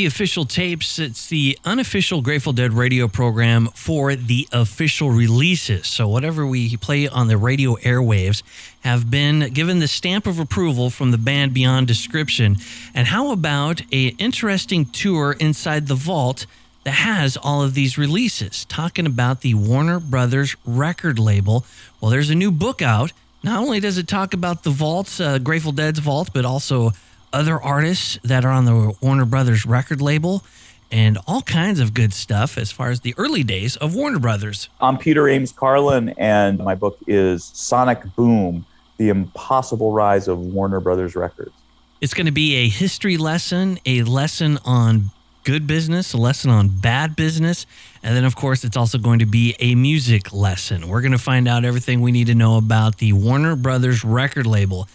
The official tapes, it's the unofficial Grateful Dead radio program for the official releases. So, whatever we play on the radio airwaves have been given the stamp of approval from the band Beyond Description. And how about a interesting tour inside the vault that has all of these releases? Talking about the Warner Brothers record label. Well, there's a new book out. Not only does it talk about the vault, uh, Grateful Dead's vault, but also other artists that are on the Warner Brothers record label and all kinds of good stuff as far as the early days of Warner Brothers. I'm Peter Ames Carlin, and my book is Sonic Boom The Impossible Rise of Warner Brothers Records. It's going to be a history lesson, a lesson on good business, a lesson on bad business, and then, of course, it's also going to be a music lesson. We're going to find out everything we need to know about the Warner Brothers record label.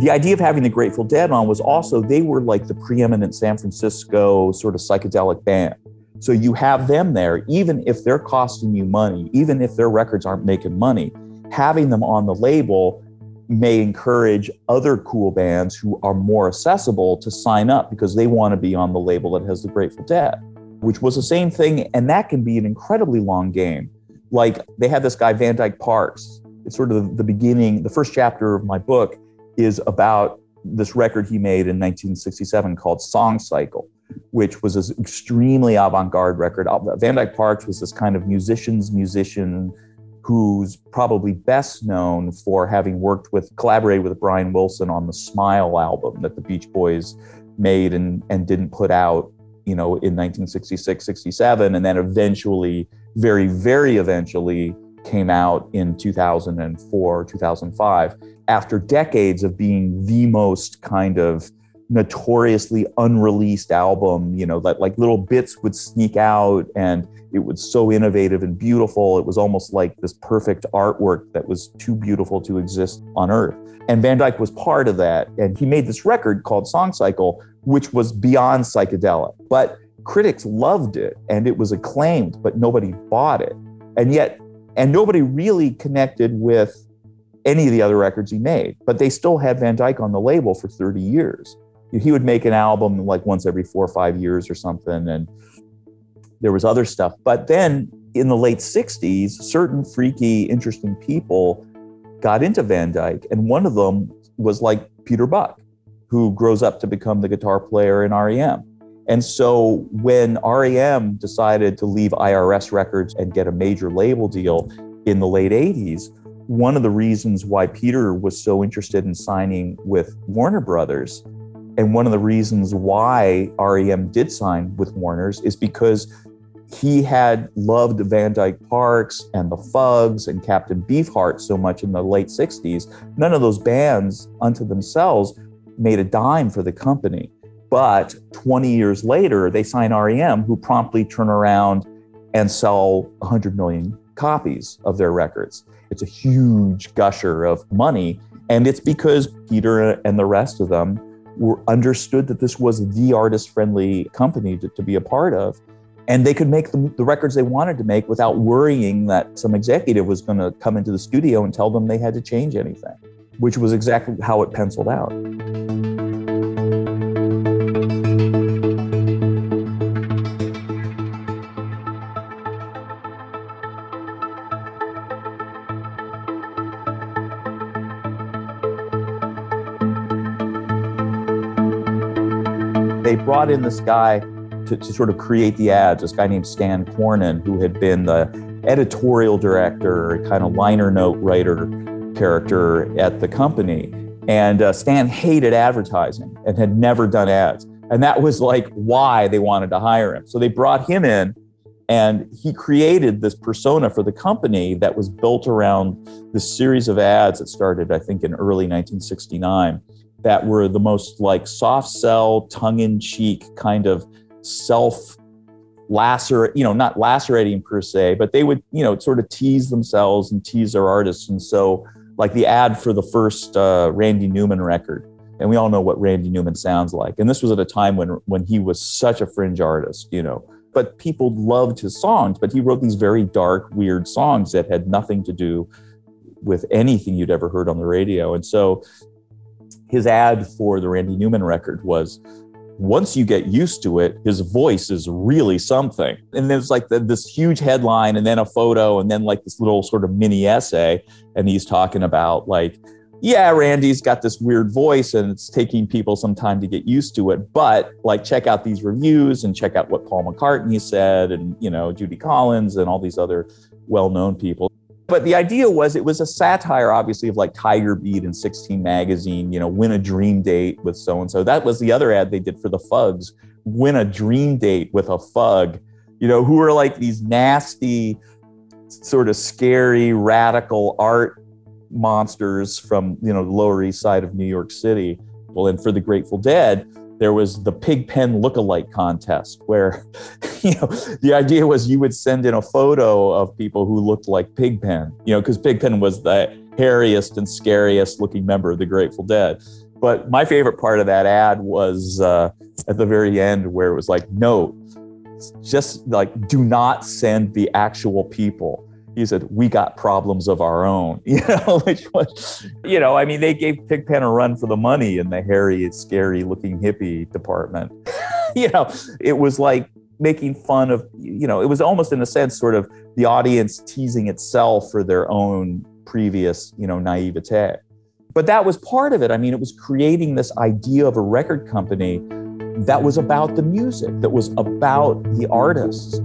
The idea of having the Grateful Dead on was also they were like the preeminent San Francisco sort of psychedelic band. So you have them there, even if they're costing you money, even if their records aren't making money, having them on the label may encourage other cool bands who are more accessible to sign up because they want to be on the label that has the Grateful Dead, which was the same thing. And that can be an incredibly long game. Like they had this guy, Van Dyke Parks. It's sort of the beginning, the first chapter of my book is about this record he made in 1967 called Song Cycle, which was this extremely avant garde record. Van Dyke Parks was this kind of musician's musician who's probably best known for having worked with, collaborated with Brian Wilson on the Smile album that the Beach Boys made and, and didn't put out, you know, in 1966, 67, and then eventually, very, very eventually, came out in 2004, 2005 after decades of being the most kind of notoriously unreleased album, you know, that like little bits would sneak out and it was so innovative and beautiful. It was almost like this perfect artwork that was too beautiful to exist on earth. And Van Dyke was part of that. And he made this record called Song Cycle, which was beyond psychedelic. But critics loved it and it was acclaimed, but nobody bought it. And yet, and nobody really connected with any of the other records he made. But they still had Van Dyke on the label for 30 years. He would make an album like once every four or five years or something, and there was other stuff. But then in the late 60s, certain freaky, interesting people got into Van Dyke, and one of them was like Peter Buck, who grows up to become the guitar player in REM. And so when REM decided to leave IRS Records and get a major label deal in the late 80s, one of the reasons why Peter was so interested in signing with Warner Brothers, and one of the reasons why REM did sign with Warner's, is because he had loved Van Dyke Parks and the Fugs and Captain Beefheart so much in the late 60s. None of those bands, unto themselves, made a dime for the company. But 20 years later, they sign REM, who promptly turn around and sell 100 million copies of their records. It's a huge gusher of money. And it's because Peter and the rest of them were understood that this was the artist friendly company to, to, be a part of. And they could make the, the records they wanted to make without worrying that some executive was going to come into the studio and tell them they had to change anything, which was exactly how it penciled out. Brought in this guy to, to sort of create the ads, this guy named Stan Cornyn, who had been the editorial director, kind of liner note writer character at the company. And uh, Stan hated advertising and had never done ads. And that was like why they wanted to hire him. So they brought him in and he created this persona for the company that was built around this series of ads that started, I think, in early 1969 that were the most like soft sell, tongue in cheek kind of self lacerate, you know, not lacerating per se, but they would, you know, sort of tease themselves and tease their artists. And so, like the ad for the first uh, Randy Newman record, and we all know what Randy Newman sounds like. And this was at a time when when he was such a fringe artist, you know. But people loved his songs, but he wrote these very dark, weird songs that had nothing to do with anything you'd ever heard on the radio. And so his ad for the Randy Newman record was once you get used to it, his voice is really something. And there's like the, this huge headline and then a photo and then like this little sort of mini essay. And he's talking about like, yeah, Randy's got this weird voice and it's taking people some time to get used to it. But like, check out these reviews and check out what Paul McCartney said and, you know, Judy Collins and all these other well known people. But the idea was it was a satire, obviously, of like Tiger Beat and 16 Magazine, you know, win a dream date with so and so. That was the other ad they did for the Fugs win a dream date with a Fug, you know, who are like these nasty, sort of scary, radical art monsters from, you know, the Lower East Side of New York City. Well, and for the Grateful Dead, there was the Pigpen look-alike contest where you know the idea was you would send in a photo of people who looked like Pigpen you know because Pigpen was the hairiest and scariest looking member of the Grateful Dead. But my favorite part of that ad was uh, at the very end where it was like no just like do not send the actual people he said, "We got problems of our own," you know, which was, you know, I mean, they gave Pigpen a run for the money in the hairy, scary-looking hippie department. you know, it was like making fun of, you know, it was almost in a sense sort of the audience teasing itself for their own previous, you know, naivete. But that was part of it. I mean, it was creating this idea of a record company that was about the music, that was about the artists.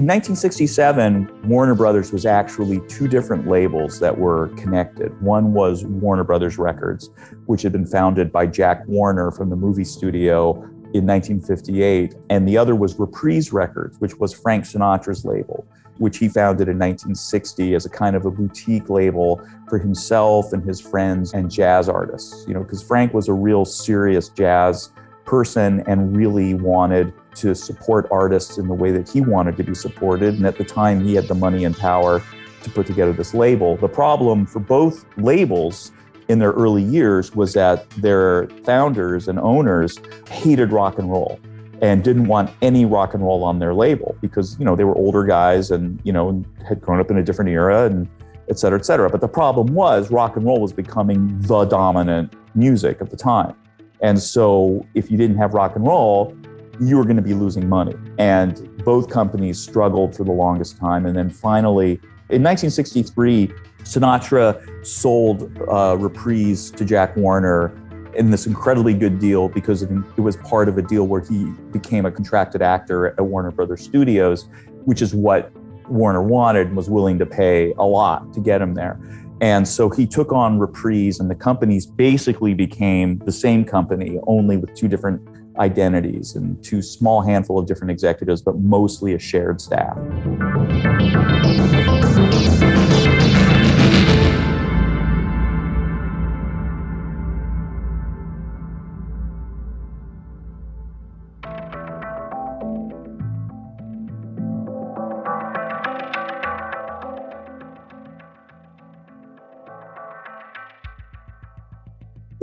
In 1967, Warner Brothers was actually two different labels that were connected. One was Warner Brothers Records, which had been founded by Jack Warner from the movie studio in 1958, and the other was Reprise Records, which was Frank Sinatra's label, which he founded in 1960 as a kind of a boutique label for himself and his friends and jazz artists. You know, because Frank was a real serious jazz person and really wanted to support artists in the way that he wanted to be supported. And at the time, he had the money and power to put together this label. The problem for both labels in their early years was that their founders and owners hated rock and roll and didn't want any rock and roll on their label because you know they were older guys and you know had grown up in a different era and et cetera, et cetera. But the problem was rock and roll was becoming the dominant music of the time. And so if you didn't have rock and roll, you were going to be losing money. And both companies struggled for the longest time. And then finally, in 1963, Sinatra sold uh, Reprise to Jack Warner in this incredibly good deal because it, it was part of a deal where he became a contracted actor at Warner Brothers Studios, which is what Warner wanted and was willing to pay a lot to get him there. And so he took on Reprise, and the companies basically became the same company, only with two different identities and two small handful of different executives, but mostly a shared staff.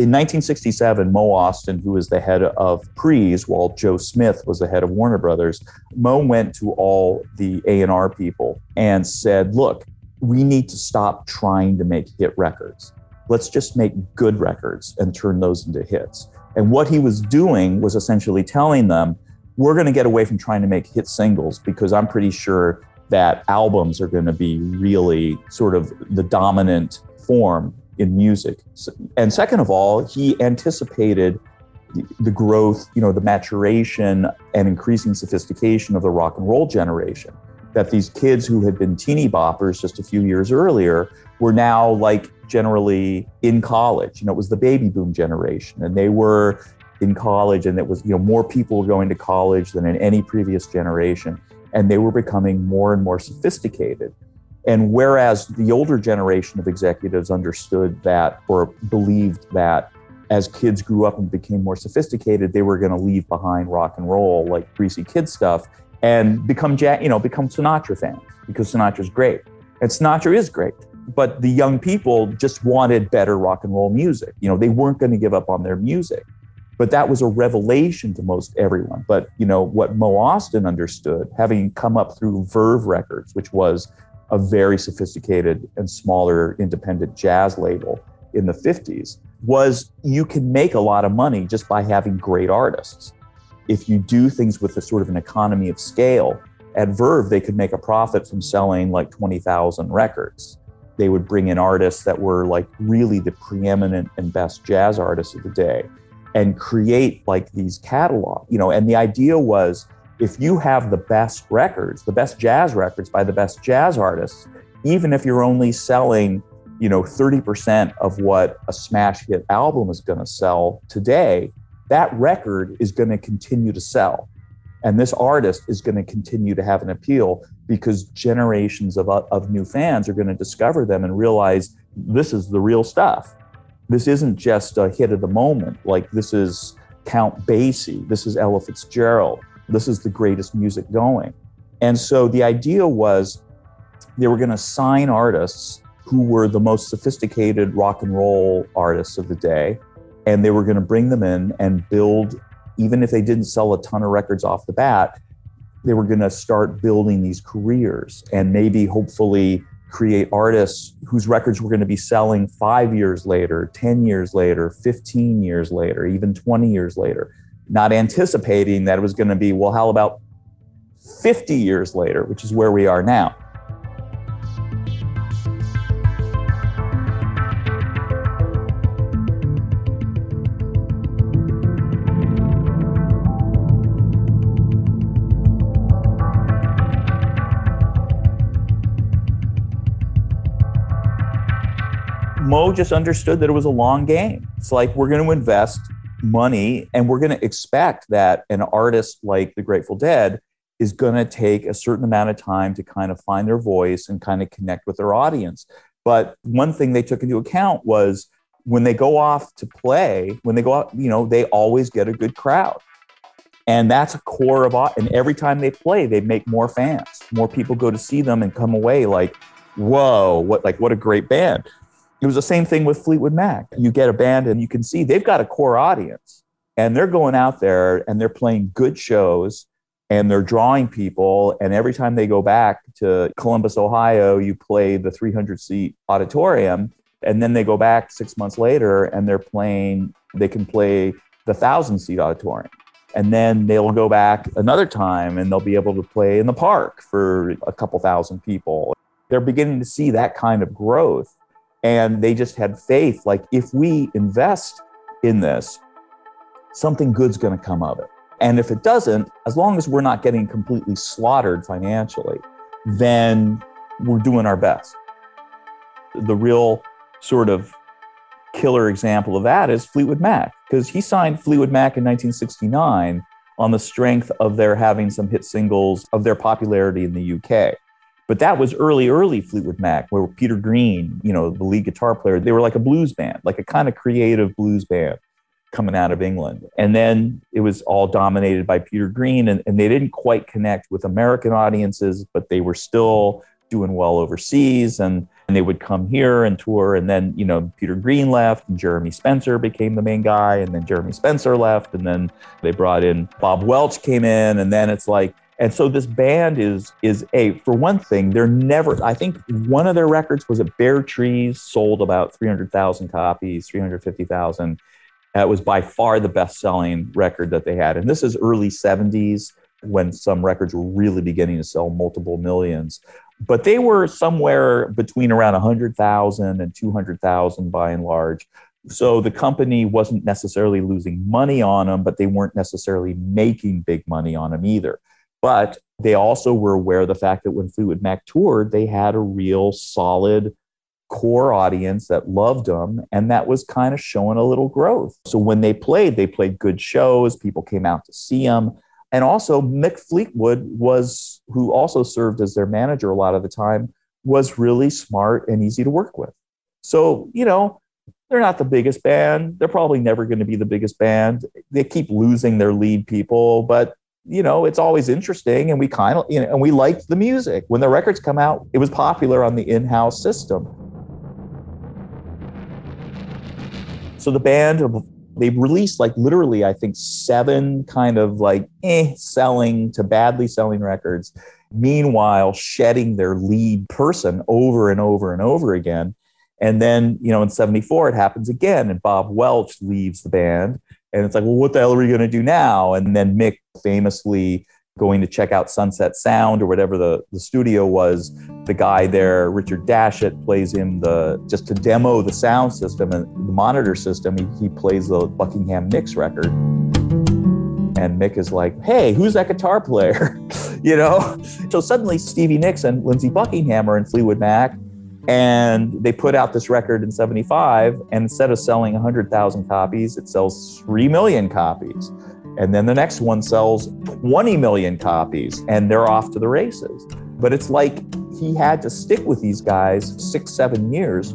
In 1967, Mo Ostin, who was the head of Reprise, while Joe Smith was the head of Warner Brothers, Mo went to all the A&R people and said, look, we need to stop trying to make hit records. Let's just make good records and turn those into hits. And what he was doing was essentially telling them, we're going to get away from trying to make hit singles because I'm pretty sure that albums are going to be really sort of the dominant form in music. And second of all, he anticipated the growth, you know, the maturation and increasing sophistication of the rock and roll generation. That these kids who had been teeny boppers just a few years earlier were now like generally in college. You know, it was the baby boom generation, and they were in college, and it was, you know, more people were going to college than in any previous generation. And they were becoming more and more sophisticated. And whereas the older generation of executives understood that or believed that as kids grew up and became more sophisticated, they were going to leave behind rock and roll, like greasy kid stuff, and become, you know, become Sinatra fans because Sinatra's great. And Sinatra is great. but the young people just wanted better rock and roll music. You know, they weren't going to give up on their music. But that was a revelation to most everyone. But, you know, what Mo Ostin understood, having come up through Verve Records, which was a very sophisticated and smaller independent jazz label in the 50s, was you can make a lot of money just by having great artists. If you do things with a sort of an economy of scale, at Verve, they could make a profit from selling like 20,000 records. They would bring in artists that were like really the preeminent and best jazz artists of the day and create like these catalog, you know, and the idea was if you have the best records, the best jazz records by the best jazz artists, even if you're only selling, you know, 30% of what a smash hit album is going to sell today, that record is going to continue to sell. And this artist is going to continue to have an appeal because generations of, of new fans are going to discover them and realize this is the real stuff. This isn't just a hit of the moment. Like this is Count Basie. This is Ella Fitzgerald. This is the greatest music going. And so the idea was they were going to sign artists who were the most sophisticated rock and roll artists of the day. And they were going to bring them in and build, even if they didn't sell a ton of records off the bat, they were going to start building these careers and maybe hopefully create artists whose records were going to be selling five years later, 10 years later, 15 years later, even 20 years later, not anticipating that it was going to be, well, how about 50 years later, which is where we are now. Mo just understood that it was a long game. It's like we're going to invest money and we're going to expect that an artist like the Grateful Dead is going to take a certain amount of time to kind of find their voice and kind of connect with their audience. But one thing they took into account was when they go off to play, when they go out, you know, they always get a good crowd. And that's a core of, and every time they play, they make more fans. More people go to see them and come away like, whoa, what, like, what a great band. It was the same thing with Fleetwood Mac. You get a band and you can see they've got a core audience and they're going out there and they're playing good shows and they're drawing people. And every time they go back to Columbus, Ohio, you play the 300 seat auditorium. And then they go back six months later and they're playing, they can play the thousand seat auditorium. And then they'll go back another time and they'll be able to play in the park for a couple thousand people. They're beginning to see that kind of growth and they just had faith like, if we invest in this, something good's going to come of it. And if it doesn't, as long as we're not getting completely slaughtered financially, then we're doing our best. The real sort of killer example of that is Fleetwood Mac, because he signed Fleetwood Mac in 1969 on the strength of their having some hit singles of their popularity in the UK. But that was early, early Fleetwood Mac, where Peter Green, you know, the lead guitar player, they were like a blues band, like a kind of creative blues band coming out of England. And then it was all dominated by Peter Green, and, and they didn't quite connect with American audiences, but they were still doing well overseas. And, and they would come here and tour. And then, you know, Peter Green left, and Jeremy Spencer became the main guy. And then Jeremy Spencer left. And then they brought in Bob Welch came in. And then it's like, and so this band is is a for one thing, they're never. I think one of their records was at Bare Trees, sold about three hundred thousand copies, three hundred fifty thousand. That was by far the best selling record that they had, and this is early seventies when some records were really beginning to sell multiple millions. But they were somewhere between around 100,000 and 200,000 by and large. So the company wasn't necessarily losing money on them, but they weren't necessarily making big money on them either. But they also were aware of the fact that when Fleetwood Mac toured, they had a real solid core audience that loved them and that was kind of showing a little growth. So when they played, they played good shows, people came out to see them. And also Mick Fleetwood was who also served as their manager a lot of the time was really smart and easy to work with. So, you know, they're not the biggest band. They're probably never going to be the biggest band. They keep losing their lead people, but you know, it's always interesting. And we kind of, you know, and we liked the music. When the records come out, it was popular on the in house system. So the band, they released like literally, I think, seven kind of like eh, selling to badly selling records. Meanwhile, shedding their lead person over and over and over again. And then, you know, in 74, it happens again, and Bob Welch leaves the band. And it's like, well, what the hell are we going to do now? And then Mick famously going to check out Sunset Sound or whatever the, the studio was. The guy there, Richard Dashut, plays him the just to demo the sound system and the monitor system. He, he plays the Buckingham Nicks record. And Mick is like, hey, who's that guitar player? you know? So suddenly Stevie Nicks and Lindsey Buckingham are in Fleetwood Mac. And they put out this record in 75. And instead of selling 100,000 copies, it sells 3 million copies. And then the next one sells 20 million copies and they're off to the races. But it's like he had to stick with these guys six, seven years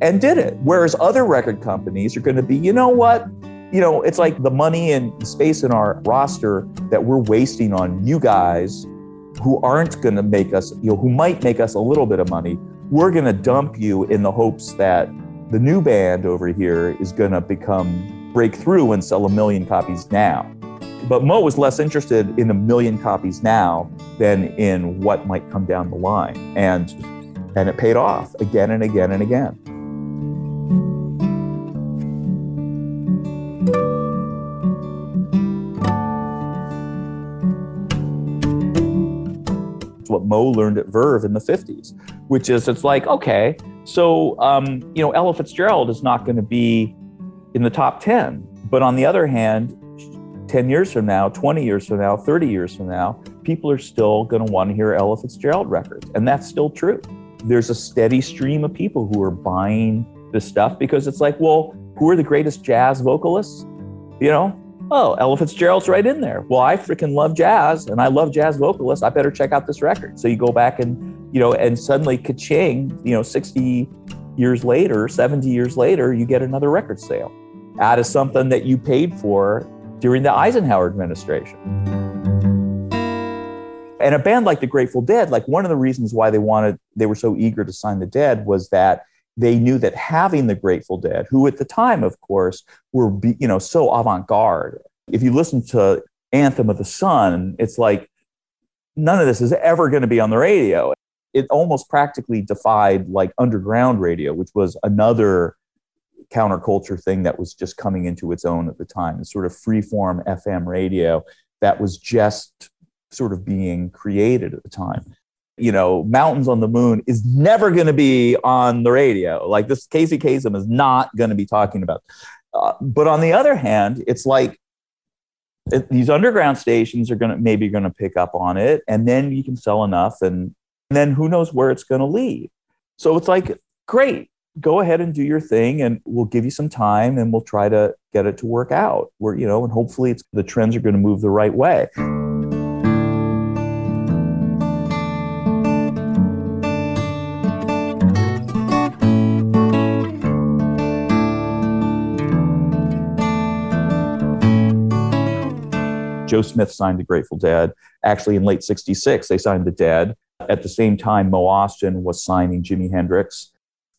and did it. Whereas other record companies are going to be, you know what? You know, it's like the money and space in our roster that we're wasting on you guys who aren't going to make us, you know, who might make us a little bit of money. We're going to dump you in the hopes that the new band over here is going to become break through and sell a million copies now. But Mo was less interested in a million copies now than in what might come down the line. And and it paid off again and again and again. What Mo learned at Verve in the 50s, which is it's like, okay, so um, you know, Ella Fitzgerald is not going to be in the top 10. But on the other hand, 10 years from now, 20 years from now, 30 years from now, people are still going to want to hear Ella Fitzgerald records. And that's still true. There's a steady stream of people who are buying this stuff because it's like, well, who are the greatest jazz vocalists? You know, oh, Ella Fitzgerald's right in there. Well, I freaking love jazz and I love jazz vocalists. I better check out this record. So you go back and, you know, and suddenly ka-ching, you know, 60 years later, 70 years later, you get another record sale out of something that you paid for during the Eisenhower administration. And a band like the Grateful Dead, like one of the reasons why they wanted, they were so eager to sign the Dead was that they knew that having the Grateful Dead, who at the time, of course, were you know so avant-garde. If you listen to Anthem of the Sun, it's like none of this is ever going to be on the radio it almost practically defied like underground radio, which was another counterculture thing that was just coming into its own at the time. It's sort of freeform FM radio that was just sort of being created at the time. You know, Mountains on the Moon is never going to be on the radio. Like this, Casey Kasem is not going to be talking about. Uh, but on the other hand, it's like it, these underground stations are going to maybe going to pick up on it, and then you can sell enough, and and then who knows where it's going to lead. So it's like, great, go ahead and do your thing, and we'll give you some time, and we'll try to get it to work out. Where you know, and hopefully, it's the trends are going to move the right way. Joe Smith signed the Grateful Dead. Actually, in late 66, they signed the Dead. At the same time, Mo Ostin was signing Jimi Hendrix.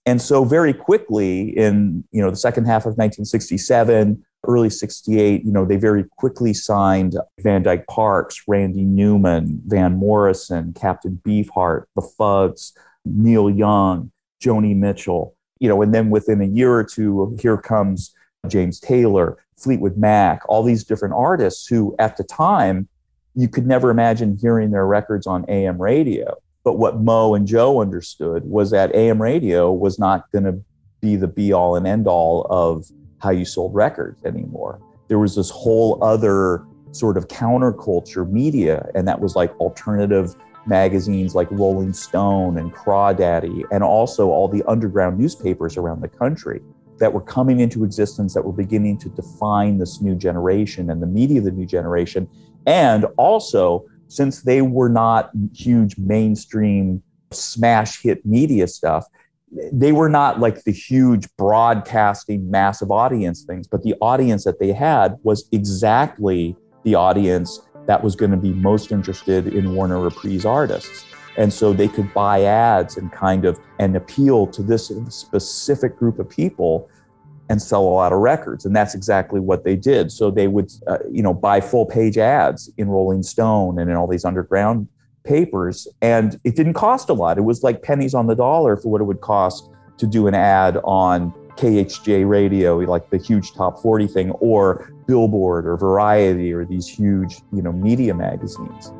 And so very quickly in, you know, the second half of 1967, early 68, you know, they very quickly signed Van Dyke Parks, Randy Newman, Van Morrison, Captain Beefheart, The Fugs, Neil Young, Joni Mitchell, you know, and then within a year or two, here comes James Taylor, Fleetwood Mac, all these different artists who at the time you could never imagine hearing their records on AM radio. But what Mo and Joe understood was that AM radio was not going to be the be all and end all of how you sold records anymore. There was this whole other sort of counterculture media, and that was like alternative magazines like Rolling Stone and Crawdaddy, and also all the underground newspapers around the country that were coming into existence that were beginning to define this new generation and the media of the new generation. And also, since they were not huge mainstream smash hit media stuff, they were not like the huge broadcasting massive audience things, but the audience that they had was exactly the audience that was going to be most interested in Warner Reprise artists. And so they could buy ads and kind of and appeal to this specific group of people and sell a lot of records. And that's exactly what they did. So they would, uh, you know, buy full page ads in Rolling Stone and in all these underground papers. And it didn't cost a lot. It was like pennies on the dollar for what it would cost to do an ad on KHJ radio, like the huge top 40 thing, or Billboard or Variety or these huge, you know, media magazines.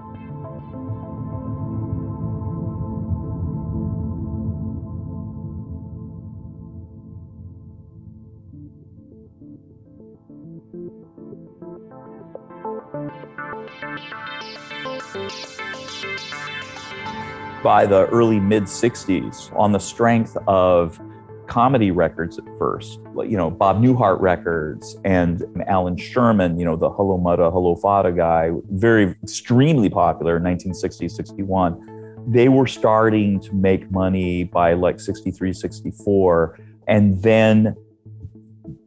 By the early mid 60s on the strength of comedy records at first, you know, Bob Newhart records and Allan Sherman, you know, the Hello Muddah, Hello Faddah guy, very extremely popular in 1960, 61. They were starting to make money by like 63, 64. And then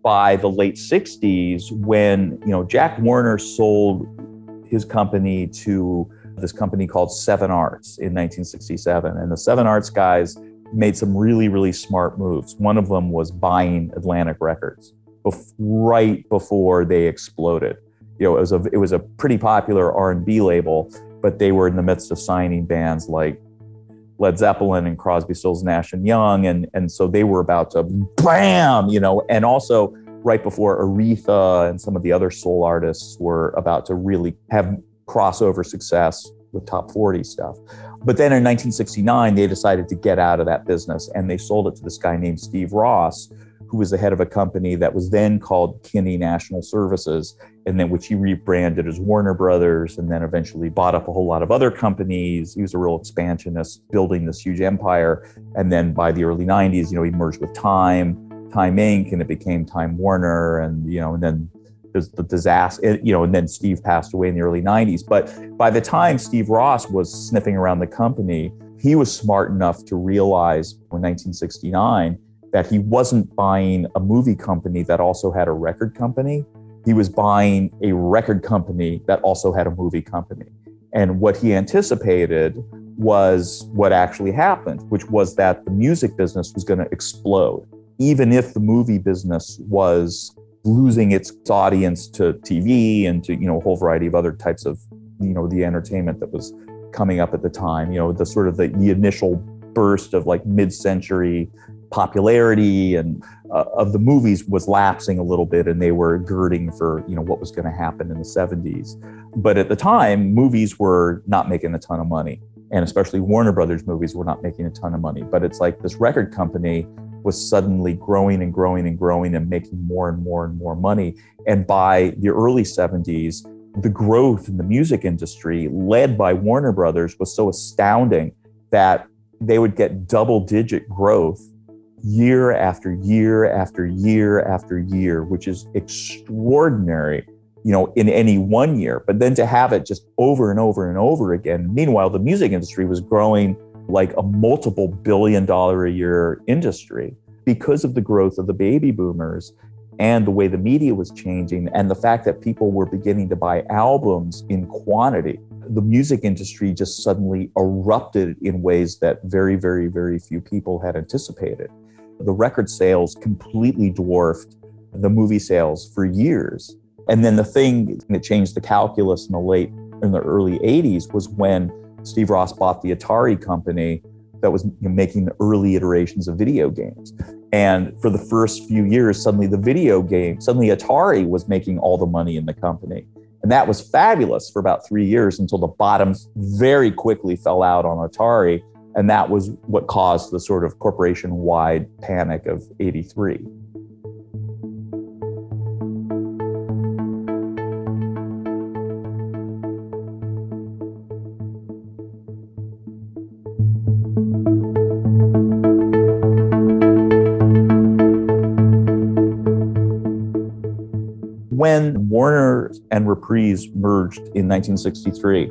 by the late 60s, when, you know, Jack Warner sold his company to this company called Seven Arts in 1967. And the Seven Arts guys made some really, really smart moves. One of them was buying Atlantic Records bef- right before they exploded. You know, it was a it was a pretty popular R&B label, but they were in the midst of signing bands like Led Zeppelin and Crosby, Stills, Nash and Young, and and so they were about to bam, you know, and also right before Aretha and some of the other soul artists were about to really have crossover success with top 40 stuff. But then in 1969, they decided to get out of that business and they sold it to this guy named Steve Ross, who was the head of a company that was then called Kinney National Services, and then which he rebranded as Warner Brothers, and then eventually bought up a whole lot of other companies. He was a real expansionist, building this huge empire. And then by the early 90s, you know, he merged with Time, Time Inc., and it became Time Warner, and you know, and then the disaster, you know, and then Steve passed away in the early 90s. But by the time Steve Ross was sniffing around the company, he was smart enough to realize in 1969 that he wasn't buying a movie company that also had a record company. He was buying a record company that also had a movie company. And what he anticipated was what actually happened, which was that the music business was going to explode, even if the movie business was losing its audience to TV and to you know a whole variety of other types of you know the entertainment that was coming up at the time. You know the sort of the, the initial burst of like mid-century popularity and uh, of the movies was lapsing a little bit and they were girding for you know what was going to happen in the 70s but at the time movies were not making a ton of money and especially warner brothers movies were not making a ton of money but it's like this record company was suddenly growing and growing and growing and making more and more and more money. And by the early 70s, the growth in the music industry, led by Warner Brothers, was so astounding that they would get double digit growth year after year after year after year, which is extraordinary, you know, in any one year. But then to have it just over and over and over again. Meanwhile, the music industry was growing like a multiple billion dollar a year industry because of the growth of the baby boomers and the way the media was changing and the fact that people were beginning to buy albums in quantity. The music industry just suddenly erupted in ways that very very very few people had anticipated. The record sales completely dwarfed the movie sales for years. And then the thing that changed the calculus in the late in the early 80s was when Steve Ross bought the Atari company that was making the early iterations of video games. And for the first few years, suddenly the video game, suddenly Atari was making all the money in the company. And that was fabulous for about three years until the bottoms very quickly fell out on Atari. And that was what caused the sort of corporation wide panic of 83. And Reprise merged in 1963,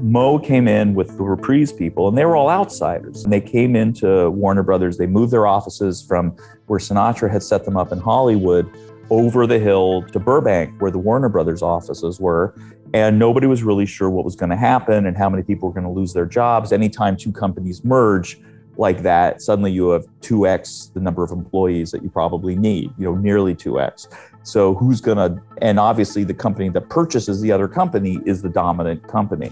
Moe came in with the Reprise people, and they were all outsiders. And they came into Warner Brothers. They moved their offices from where Sinatra had set them up in Hollywood over the hill to Burbank, where the Warner Brothers offices were. And nobody was really sure what was going to happen and how many people were going to lose their jobs. Anytime two companies merge, like that, suddenly you have 2x the number of employees that you probably need, you know, nearly 2x. So who's going to, and obviously the company that purchases the other company is the dominant company.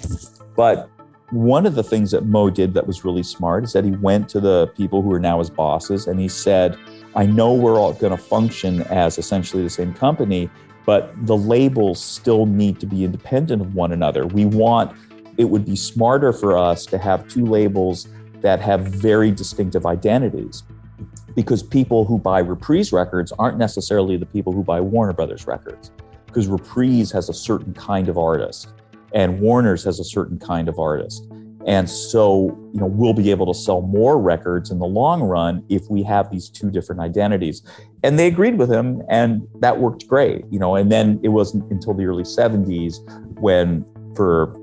But one of the things that Mo did that was really smart is that he went to the people who are now his bosses and he said, I know we're all going to function as essentially the same company, but the labels still need to be independent of one another. We want, it would be smarter for us to have two labels that have very distinctive identities because people who buy Reprise records aren't necessarily the people who buy Warner Brothers records because Reprise has a certain kind of artist and Warner's has a certain kind of artist. And so, you know, we'll be able to sell more records in the long run if we have these two different identities. And they agreed with him, and that worked great, you know. And then it wasn't until the early 70s when, for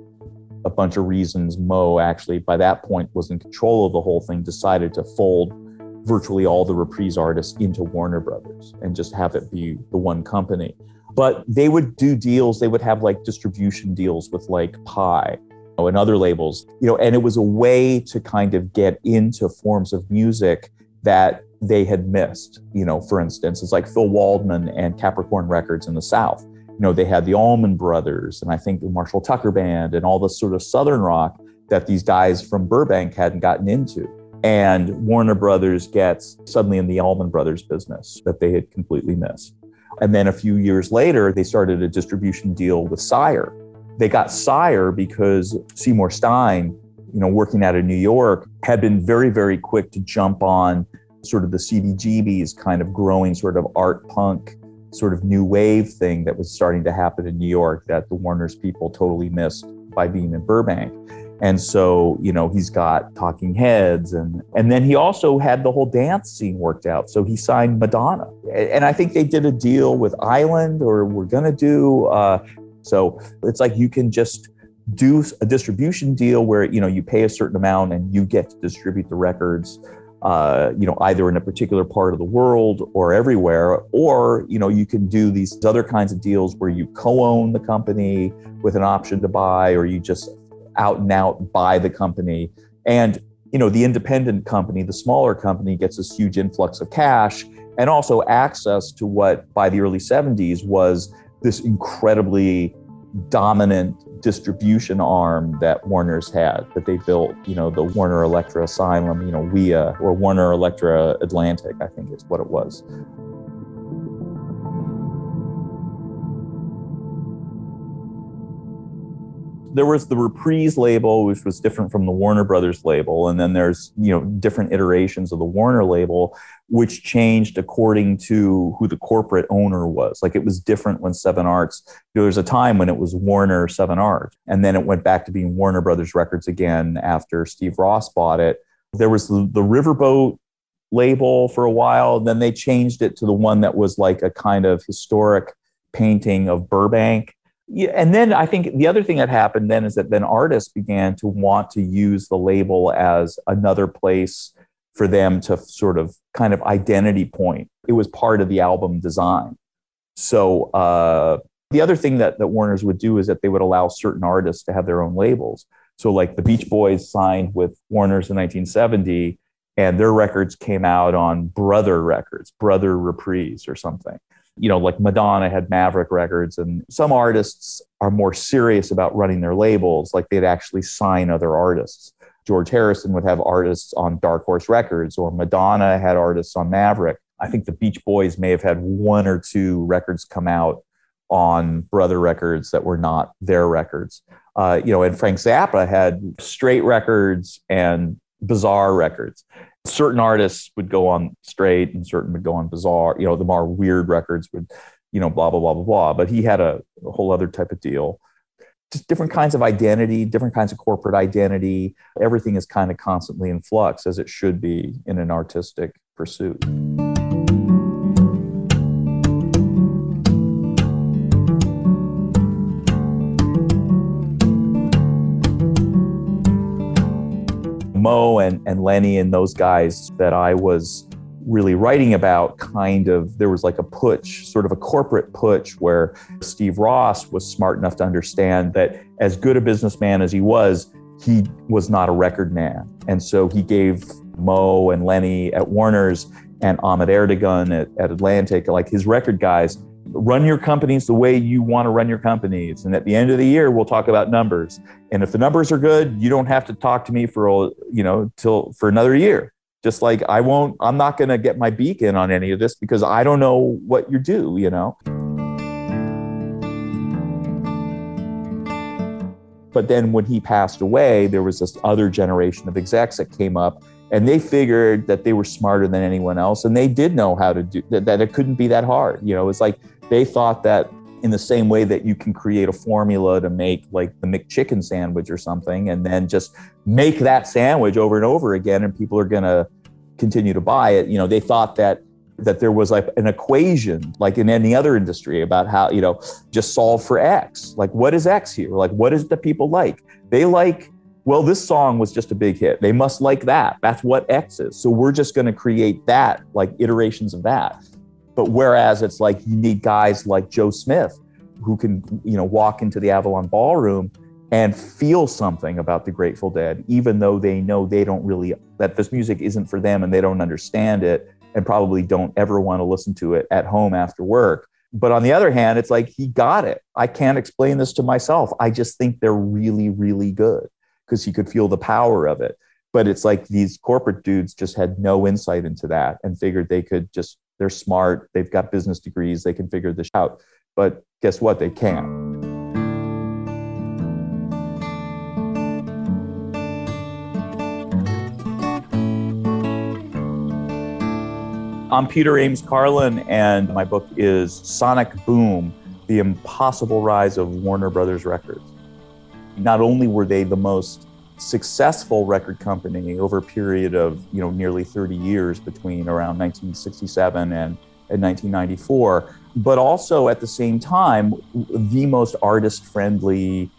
a bunch of reasons, Mo actually, by that point, was in control of the whole thing, decided to fold virtually all the reprise artists into Warner Brothers and just have it be the one company. But they would do deals, they would have like distribution deals with like Pye and other labels, you know, and it was a way to kind of get into forms of music that they had missed. You know, for instance, it's like Phil Walden and Capricorn Records in the South. You know, they had the Allman Brothers and I think the Marshall Tucker Band and all the sort of Southern rock that these guys from Burbank hadn't gotten into. And Warner Brothers gets suddenly in the Allman Brothers business that they had completely missed. And then a few years later, they started a distribution deal with Sire they got Sire because Seymour Stein, you know, working out of New York, had been very, very quick to jump on sort of the CBGB's kind of growing sort of art punk, sort of new wave thing that was starting to happen in New York that the Warner's people totally missed by being in Burbank. And so, you know, he's got talking heads and and then he also had the whole dance scene worked out. So he signed Madonna. And I think they did a deal with Island or we're gonna do uh, so it's like you can just do a distribution deal where you know you pay a certain amount and you get to distribute the records uh, you know either in a particular part of the world or everywhere or you know you can do these other kinds of deals where you co-own the company with an option to buy or you just out and out buy the company and you know the independent company the smaller company gets this huge influx of cash and also access to what by the early 70s was this incredibly dominant distribution arm that Warner's had that they built, you know, the Warner Elektra Asylum, you know, WEA or Warner Elektra Atlantic, I think is what it was. There was the Reprise label, which was different from the Warner Brothers label, and then there's you know different iterations of the Warner label, which changed according to who the corporate owner was. Like it was different when Seven Arts. There was a time when it was Warner Seven Arts, and then it went back to being Warner Brothers Records again after Steve Ross bought it. There was the, the Riverboat label for a while, and then they changed it to the one that was like a kind of historic painting of Burbank yeah, and then I think the other thing that happened then is that then artists began to want to use the label as another place for them to sort of kind of identity point. It was part of the album design. So uh, the other thing that, that Warner's would do is that they would allow certain artists to have their own labels. So like the Beach Boys signed with Warner's in 1970, and their records came out on Brother Records, Brother Reprise or something you know, like Madonna had Maverick Records, and some artists are more serious about running their labels, like they'd actually sign other artists. George Harrison would have artists on Dark Horse Records, or Madonna had artists on Maverick. I think the Beach Boys may have had one or two records come out on Brother Records that were not their records. Uh, you know, and Frank Zappa had straight records and bizarre records certain artists would go on straight and certain would go on bizarre you know the more weird records would you know blah blah blah blah blah. But he had a, a whole other type of deal. Just different kinds of identity different kinds of corporate identity. Everything is kind of constantly in flux as it should be in an artistic pursuit Mo and, and Lenny and those guys that I was really writing about kind of there was like a putsch sort of a corporate putsch where steve ross was smart enough to understand that as good a businessman as he was he was not a record man. And so he gave Mo and Lenny at Warner's and Ahmet Ertegun at, at Atlantic, like his record guys, run your companies the way you want to run your companies. And at the end of the year, we'll talk about numbers. And if the numbers are good, you don't have to talk to me for, you know, till for another year. Just like I won't, I'm not going to get my beak in on any of this because I don't know what you do, you know? But then when he passed away, there was this other generation of execs that came up and they figured that they were smarter than anyone else and they did know how to do that, that it couldn't be that hard. You know, it's like they thought that in the same way that you can create a formula to make like the McChicken sandwich or something and then just make that sandwich over and over again and people are going to continue to buy it you know they thought that that there was like an equation like in any other industry about how you know just solve for x. Like what is x here? Like what is the people like? They like well this song was just a big hit. They must like that. That's what x is. So we're just going to create that like iterations of that but whereas it's like you need guys like Joe Smith who can, you know, walk into the Avalon Ballroom and feel something about the Grateful Dead, even though they know they don't really, that this music isn't for them and they don't understand it and probably don't ever want to listen to it at home after work. But on the other hand, it's like he got it. I can't explain this to myself. I just think they're really, really good because he could feel the power of it. But it's like these corporate dudes just had no insight into that and figured they could just they're smart, they've got business degrees, they can figure this out. But guess what? They can't. I'm Peter Ames Carlin, and my book is Sonic Boom The Impossible Rise of Warner Brothers Records. Not only were they the most successful record company over a period of you know nearly 30 years between around 1967 and, and 1994 but also at the same time the most artist friendly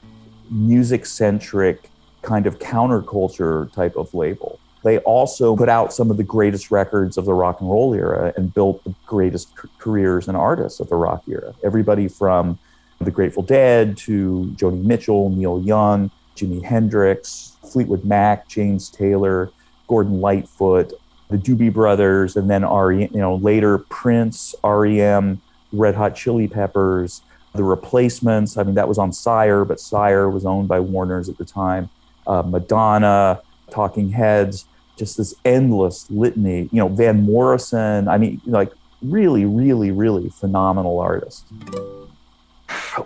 music centric kind of counterculture type of label. They also put out some of the greatest records of the rock and roll era and built the greatest careers and artists of the rock era. Everybody from the grateful dead to joni mitchell neil young Jimi Hendrix, Fleetwood Mac, James Taylor, Gordon Lightfoot, the Doobie Brothers, and then RE, you know, later Prince, REM, Red Hot Chili Peppers, the Replacements. I mean, that was on Sire, but Sire was owned by Warner's at the time. Uh, Madonna, Talking Heads, just this endless litany. You know, Van Morrison. I mean, like really, really, really phenomenal artists.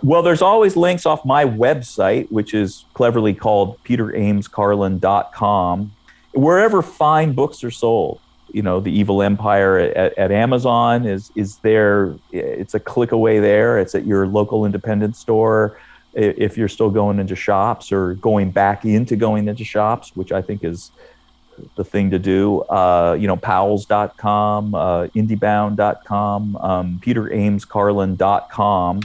Well, there's always links off my website, which is cleverly called peteramescarlin.com. Wherever fine books are sold, you know, the Evil Empire at, at, Amazon is is there. It's a click away there. It's at your local independent store. If you're still going into shops or going back into going into shops, which I think is the thing to do. Uh, you know, Powell's.com, uh, IndieBound.com, um, PeterAmesCarlin.com.